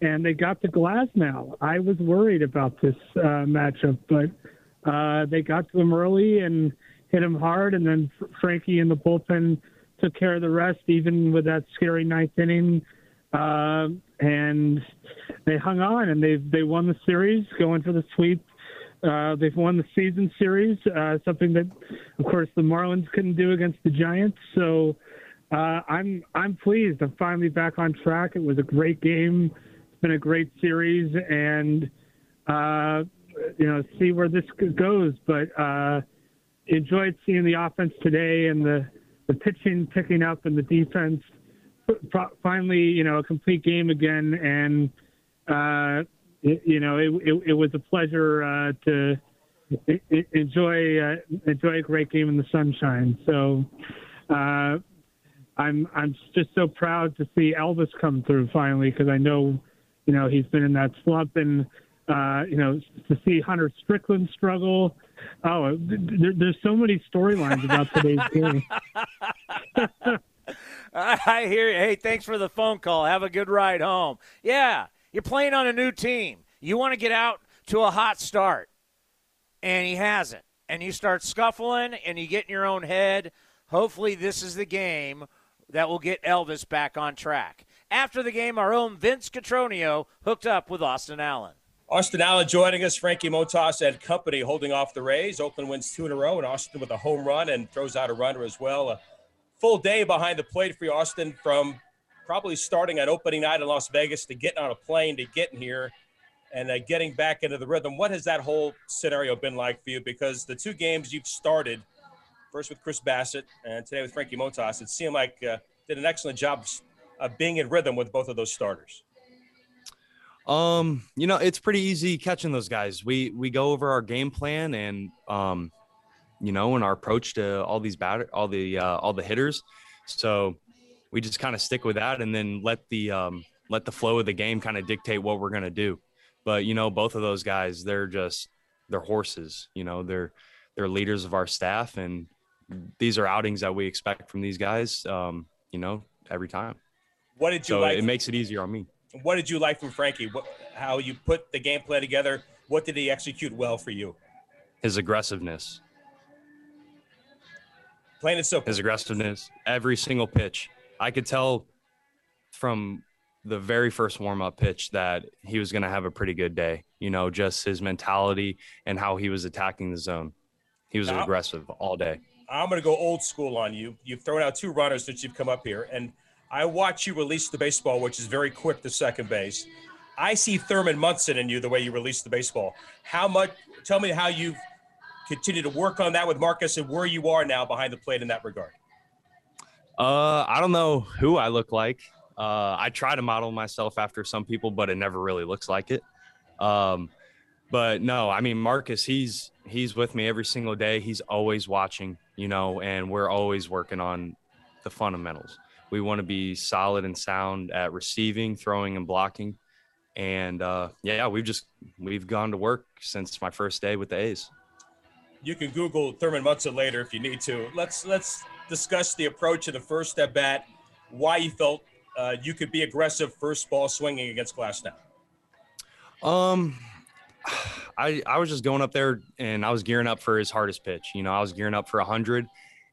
and they got to Glasnow. I was worried about this uh, matchup, but uh, they got to him early and hit him hard, and then Frankie in the bullpen took care of the rest, even with that scary ninth inning. Uh, and they hung on, and they they won the series, going for the sweep. Uh, they've won the season series, uh, something that, of course, the Marlins couldn't do against the Giants. So uh, I'm I'm pleased. I'm finally back on track. It was a great game. Been a great series, and uh, you know, see where this goes. But uh, enjoyed seeing the offense today and the the pitching picking up and the defense. Finally, you know, a complete game again, and uh, you know, it, it, it was a pleasure uh, to enjoy uh, enjoy a great game in the sunshine. So uh, I'm I'm just so proud to see Elvis come through finally because I know, you know, he's been in that slump and uh, you know to see Hunter Strickland struggle. Oh, there, there's so many storylines about today's [laughs] game. I hear you. Hey, thanks for the phone call. Have a good ride home. Yeah, you're playing on a new team. You want to get out to a hot start, and he hasn't. And you start scuffling, and you get in your own head. Hopefully, this is the game that will get Elvis back on track. After the game, our own Vince Cotroneo hooked up with Austin Allen. Austin Allen joining us, Frankie Montas and company holding off the Rays. Oakland wins two in a row, and Austin with a home run and throws out a runner as well. A full day behind the plate for Austin, from probably starting at opening night in Las Vegas to getting on a plane to getting here and uh, getting back into the rhythm. What has that whole scenario been like for you? Because the two games you've started – first with Chris Bassitt and today with Frankie Montas. It seemed like uh, did an excellent job of being in rhythm with both of those starters. Um, you know, it's pretty easy catching those guys. We we go over our game plan and um, you know, and our approach to all these batter, all the uh, all the hitters. So we just kind of stick with that and then let the um, let the flow of the game kind of dictate what we're gonna do. But you know, both of those guys, they're just they're horses. You know, they're they're leaders of our staff and these are outings that we expect from these guys. Um, you know, every time. What did you so like? It makes it easier on me. What did you like from Frankie? What, how you put the game plan together? What did he execute well for you? His aggressiveness. Plain and simple. His aggressiveness. Every single pitch. I could tell from the very first warm up pitch that he was going to have a pretty good day. You know, just his mentality and how he was attacking the zone. He was now, aggressive all day. I'm going to go old school on you. You've thrown out two runners since you've come up here, and I watch you release the baseball, which is very quick to second base. I see Thurman Munson in you the way you release the baseball. How much? Tell me how you've continued to work on that with Marcus and where you are now behind the plate in that regard. Uh, I don't know who I look like. Uh, I try to model myself after some people, but it never really looks like it. Um, but no, I mean Marcus, he's he's with me every single day. He's always watching you know, and we're always working on the fundamentals. We want to be solid and sound at receiving, throwing, and blocking. And uh, yeah, we've just we've gone to work since my first day with the A's. You can Google Thurman Munson later if you need to. Let's let's discuss the approach in the first at bat. Why you felt uh, you could be aggressive first ball swinging against Glasnow. Um, [sighs] I I was just going up there and I was gearing up for his hardest pitch. You know, I was gearing up for a hundred,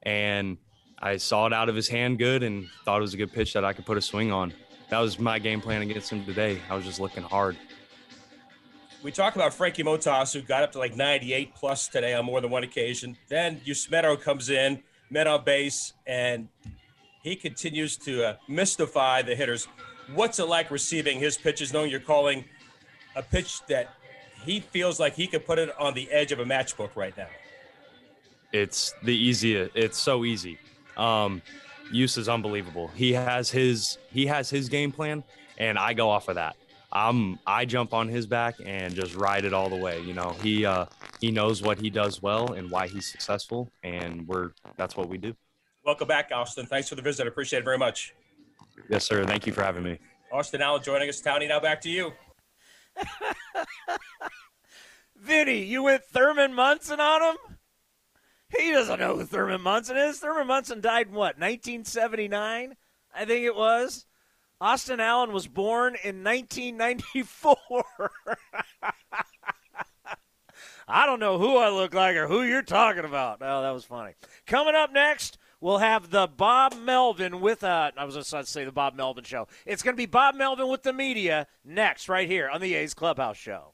and I saw it out of his hand good and thought it was a good pitch that I could put a swing on. That was my game plan against him today. I was just looking hard. We talk about Frankie Montas, who got up to like 98 plus today on more than one occasion. Then Yusmeiro comes in, met on base, and he continues to uh, mystify the hitters. What's it like receiving his pitches, knowing you're calling a pitch that he feels like he could put it on the edge of a matchbook right now? It's the easiest. It's so easy. Um, Use is unbelievable. He has his he has his game plan, and I go off of that. I'm I jump on his back and just ride it all the way. You know, he uh, he knows what he does well and why he's successful, and we're that's what we do. Welcome back, Austin. Thanks for the visit. I appreciate it very much. Yes, sir. Thank you for having me. Austin Allen joining us. Townie, now back to you. [laughs] Vinny, you went Thurman Munson on him? He doesn't know who Thurman Munson is. Thurman Munson died in what, 1979? I think it was. Austin Allen was born in 1994. [laughs] I don't know who I look like or who you're talking about. Oh, that was funny. Coming up next, we'll have the Bob Melvin with uh I was just about to say the Bob Melvin show. It's going to be Bob Melvin with the media next right here on the A's Clubhouse show.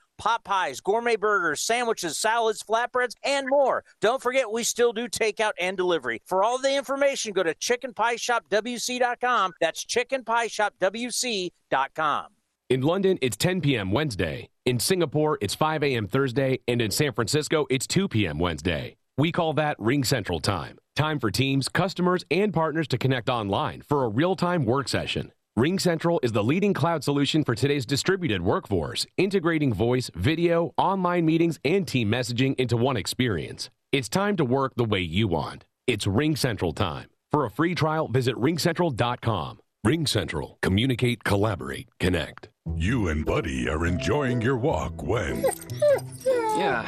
pot pies, gourmet burgers, sandwiches, salads, flatbreads, and more. Don't forget, we still do takeout and delivery. For all the information, go to chickenpieshopwc.com. That's chickenpieshopwc.com. In London, it's 10 p.m. Wednesday. In Singapore, it's 5 a.m. Thursday. And in San Francisco, it's 2 p.m. Wednesday. We call that Ring Central Time. Time for teams, customers, and partners to connect online for a real time work session. Ring Central is the leading cloud solution for today's distributed workforce, integrating voice, video, online meetings, and team messaging into one experience. It's time to work the way you want. It's RingCentral time. For a free trial, visit ringcentral.com. RingCentral. Communicate, collaborate, connect. You and Buddy are enjoying your walk when. [laughs] Yeah,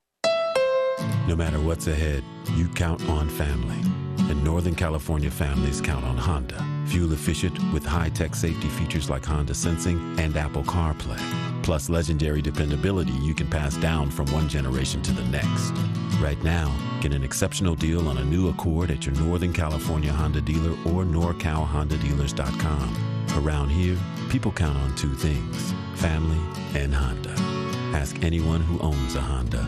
No matter what's ahead, you count on family. And Northern California families count on Honda. Fuel efficient with high tech safety features like Honda Sensing and Apple CarPlay. Plus legendary dependability you can pass down from one generation to the next. Right now, get an exceptional deal on a new Accord at your Northern California Honda dealer or NorCalHondaDealers.com. Around here, people count on two things family and Honda. Ask anyone who owns a Honda.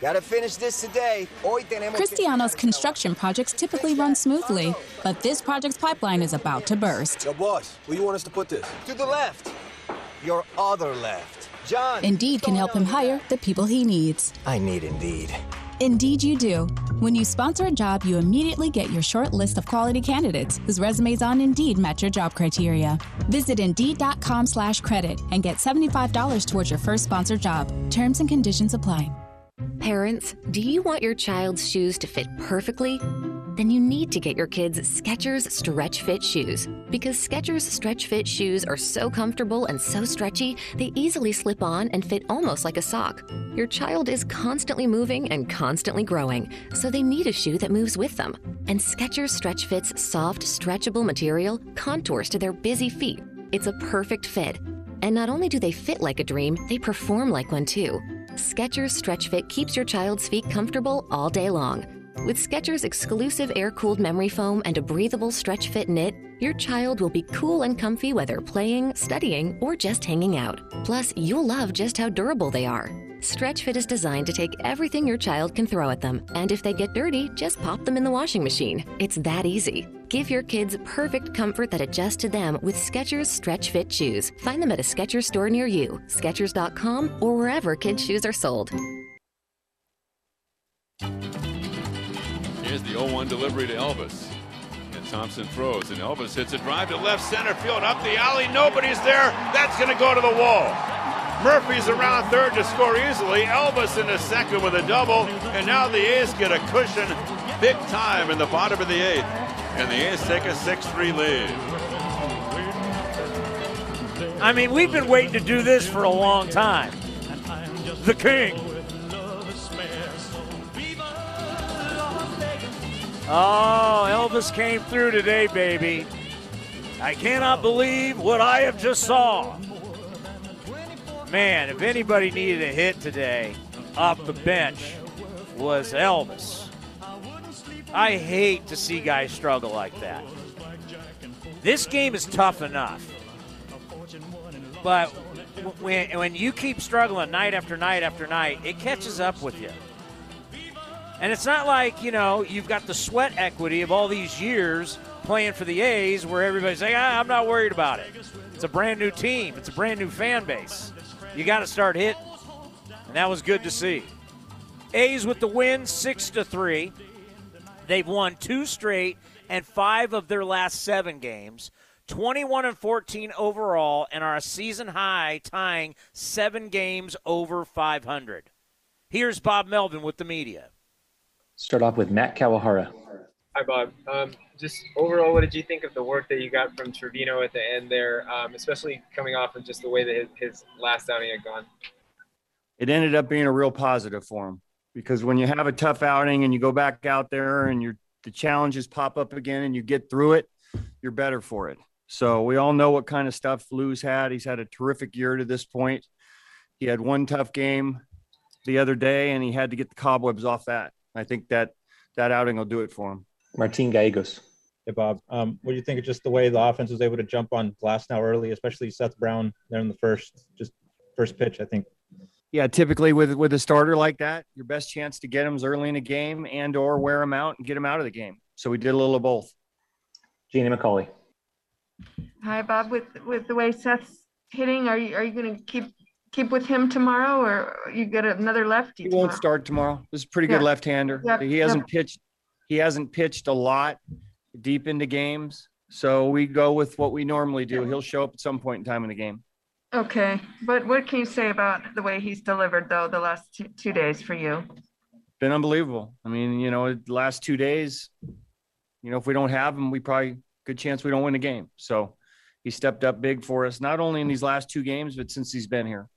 Gotta finish this today. Cristiano's construction projects typically run smoothly, oh, but this project's pipeline is about to burst. Yo, boss, where you want us to put this? To the left. Your other left. John. Indeed can help him hire the people he needs. I need Indeed. Indeed, you do. When you sponsor a job, you immediately get your short list of quality candidates whose resumes on Indeed match your job criteria. Visit Indeed.com slash credit and get $75 towards your first sponsored job. Terms and conditions apply. Parents, do you want your child's shoes to fit perfectly? Then you need to get your kids Skechers Stretch Fit shoes because Skechers Stretch Fit shoes are so comfortable and so stretchy, they easily slip on and fit almost like a sock. Your child is constantly moving and constantly growing, so they need a shoe that moves with them. And Skechers Stretch Fit's soft, stretchable material contours to their busy feet. It's a perfect fit. And not only do they fit like a dream, they perform like one too. Skechers Stretch Fit keeps your child's feet comfortable all day long. With Skechers' exclusive air-cooled memory foam and a breathable stretch fit knit, your child will be cool and comfy whether playing, studying, or just hanging out. Plus, you'll love just how durable they are. Stretch Fit is designed to take everything your child can throw at them, and if they get dirty, just pop them in the washing machine. It's that easy. Give your kids perfect comfort that adjusts to them with Skechers Stretch Fit shoes. Find them at a Skechers store near you, Skechers.com, or wherever kids' shoes are sold. Here's the 0-1 delivery to Elvis. And Thompson throws, and Elvis hits a drive to left center field, up the alley. Nobody's there. That's going to go to the wall. Murphy's around third to score easily. Elvis in the second with a double, and now the A's get a cushion big time in the bottom of the eighth. And the A's take a 6-3 lead. I mean, we've been waiting to do this for a long time. The King. Oh, Elvis came through today, baby. I cannot believe what I have just saw. Man, if anybody needed a hit today off the bench was Elvis. I hate to see guys struggle like that. This game is tough enough. But when, when you keep struggling night after night after night, it catches up with you. And it's not like, you know, you've got the sweat equity of all these years playing for the A's where everybody's like, ah, I'm not worried about it. It's a brand new team, it's a brand new fan base. You got to start hitting. And that was good to see. A's with the win, 6 to 3. They've won two straight and five of their last seven games. 21 and 14 overall and are a season high tying seven games over 500. Here's Bob Melvin with the media. Start off with Matt Kawahara. Hi, Bob. Um, just overall, what did you think of the work that you got from Trivino at the end there, um, especially coming off of just the way that his, his last outing had gone? It ended up being a real positive for him because when you have a tough outing and you go back out there and your the challenges pop up again and you get through it, you're better for it. So we all know what kind of stuff Lou's had. He's had a terrific year to this point. He had one tough game the other day, and he had to get the cobwebs off that. I think that that outing will do it for him. Martin Gallegos. Hey, Bob. Um, what do you think of just the way the offense was able to jump on Glasnow early, especially Seth Brown there in the first, just first pitch, I think. Yeah, typically with with a starter like that, your best chance to get him is early in a game and or wear him out and get him out of the game. So we did a little of both. Jeannie McCauley. Hi, Bob. With with the way Seth's hitting, are you are you going to keep keep with him tomorrow, or you get another lefty? He won't start tomorrow. This is a pretty good Yeah. left-hander. Yep, He hasn't yep. pitched. He hasn't pitched a lot deep into games, so we go with what we normally do. He'll show up at some point in time in the game. Okay, but what can you say about the way he's delivered though the last two, two days for you? Been unbelievable. I mean, you know, the last two days, you know, if we don't have him, we probably good chance we don't win the game. So he stepped up big for us, not only in these last two games, but since he's been here.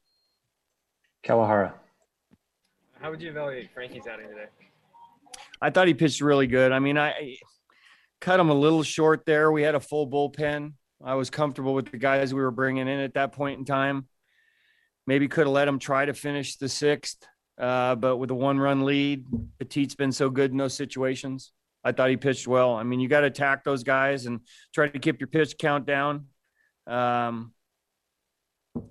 Kawahara. how would you evaluate Frankie's outing today? I thought he pitched really good. I mean, I, I cut him a little short there. We had a full bullpen. I was comfortable with the guys we were bringing in at that point in time. Maybe could have let him try to finish the sixth, uh, but with a one-run lead, Petit's been so good in those situations. I thought he pitched well. I mean, you got to attack those guys and try to keep your pitch count down. Um,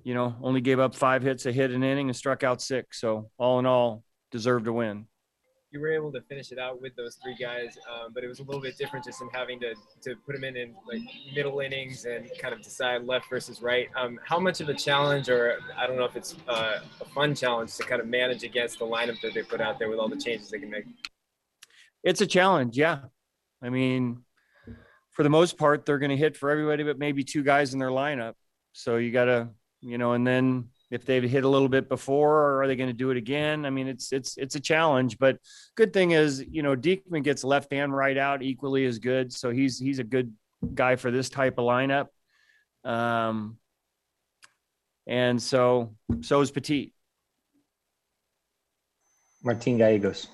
you know, only gave up five hits, a hit an inning, and struck out six. So all in all, deserved a win. You were able to finish it out with those three guys, um, but it was a little bit different just in having to, to put them in in like middle innings and kind of decide left versus right. Um, how much of a challenge, or I don't know if it's uh, a fun challenge to kind of manage against the lineup that they put out there with all the changes they can make? It's a challenge, yeah. I mean, for the most part, they're going to hit for everybody, but maybe two guys in their lineup. So you got to you know, and then if they've hit a little bit before, or are they going to do it again? I mean, it's it's it's a challenge, but good thing is, you know, Diekman gets left and right out equally as good, so he's he's a good guy for this type of lineup. Um, and so so is Petit. Martin Gallegos.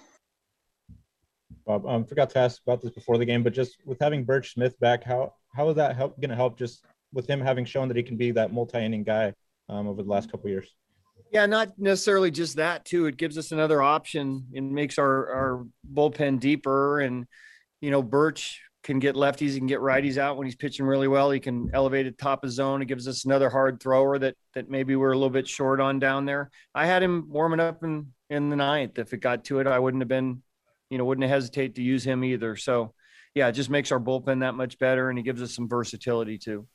Bob, um, forgot to ask about this before the game, but just with having Burch Smith back, how how is that help going to help? Just with him having shown that he can be that multi-inning guy um, over the last couple years. Yeah, not necessarily just that too. It gives us another option and makes our our bullpen deeper. And you know, Birch can get lefties, he can get righties out when he's pitching really well. He can elevate at top of zone. It gives us another hard thrower that that maybe we're a little bit short on down there. I had him warming up in in the ninth. If it got to it, I wouldn't have been, you know, wouldn't hesitate to use him either. So yeah, it just makes our bullpen that much better and he gives us some versatility too.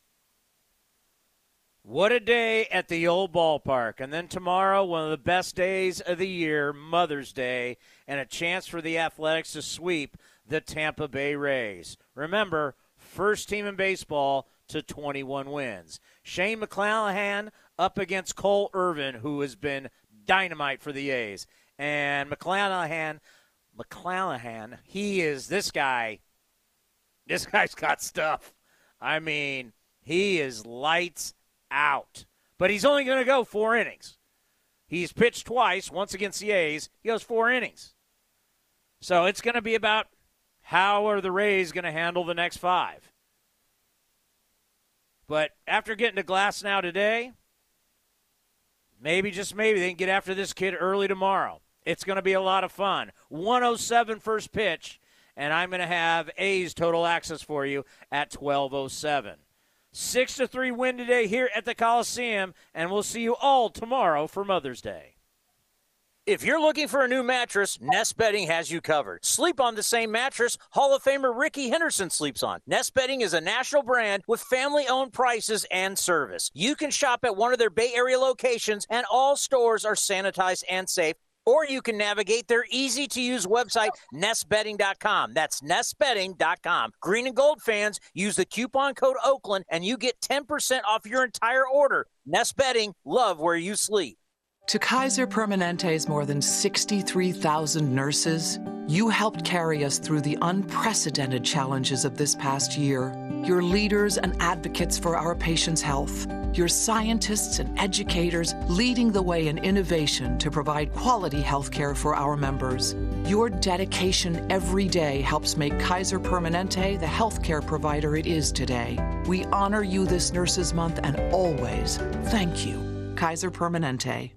What a day at the old ballpark. And then tomorrow, one of the best days of the year, Mother's Day, and a chance for the Athletics to sweep the Tampa Bay Rays. Remember, first team in baseball to 21 wins. Shane McClanahan up against Cole Irvin, who has been dynamite for the A's. And McClanahan, McClanahan, he is this guy. This guy's got stuff. I mean, he is lights out. But he's only going to go four innings. He's pitched twice, once against the A's. He goes four innings. So it's going to be about how are the Rays going to handle the next five. But after getting to Glasnow today, maybe just maybe they can get after this kid early tomorrow. It's going to be a lot of fun. 107 first pitch, and I'm going to have A's total access for you at 1207. Six to three win today here at the Coliseum, and we'll see you all tomorrow for Mother's Day. If you're looking for a new mattress, Nest Bedding has you covered. Sleep on the same mattress Hall of Famer Rickey Henderson sleeps on. Nest Bedding is a national brand with family owned prices and service. You can shop at one of their Bay Area locations, and all stores are sanitized and safe or you can navigate their easy to use website, nestbedding.com. That's nestbedding.com. Green and gold fans, use the coupon code Oakland and you get 10% off your entire order. Nest Bedding, love where you sleep. To Kaiser Permanente's more than 63,000 nurses, you helped carry us through the unprecedented challenges of this past year. Your leaders and advocates for our patients' health. Your scientists and educators leading the way in innovation to provide quality health care for our members. Your dedication every day helps make Kaiser Permanente the healthcare provider it is today. We honor you this Nurses Month and always thank you. Kaiser Permanente.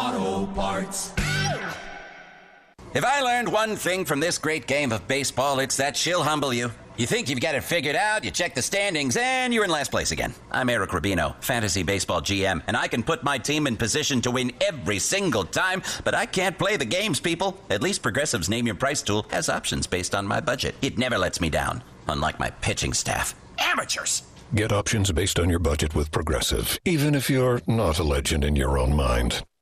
Auto Parts. If I learned one thing from this great game of baseball, it's that she'll humble you. You think you've got it figured out, you check the standings, and you're in last place again. I'm Eric Rubino, Fantasy Baseball GM, and I can put my team in position to win every single time, but I can't play the games, people. At least Progressive's Name Your Price tool has options based on my budget. It never lets me down, unlike my pitching staff. Amateurs! Get options based on your budget with Progressive, even if you're not a legend in your own mind.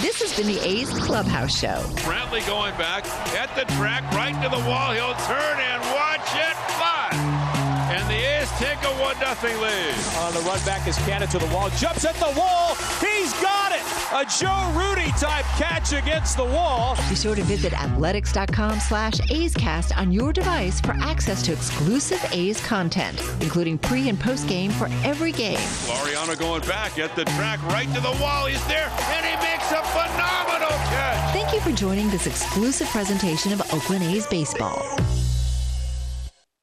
This has been the A's Clubhouse Show. Brantley going back at the track, right to the wall. He'll turn and watch it fly. And the A's take a 1 0 lead. On the run back is Canha to the wall. Jumps at the wall. He's got it. A Joe Rudi type catch against the wall. Be sure to visit athletics.com slash A'sCast on your device for access to exclusive A's content, including pre and post game for every game. Laureano going back at the track, right to the wall. He's there, and he makes a phenomenal catch. Thank you for joining this exclusive presentation of Oakland A's baseball.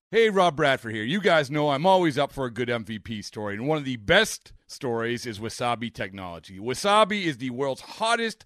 Hey, Rob Bradford here. You guys know I'm always up for a good MVP story, and one of the best stories is Wasabi Technology. Wasabi is the world's hottest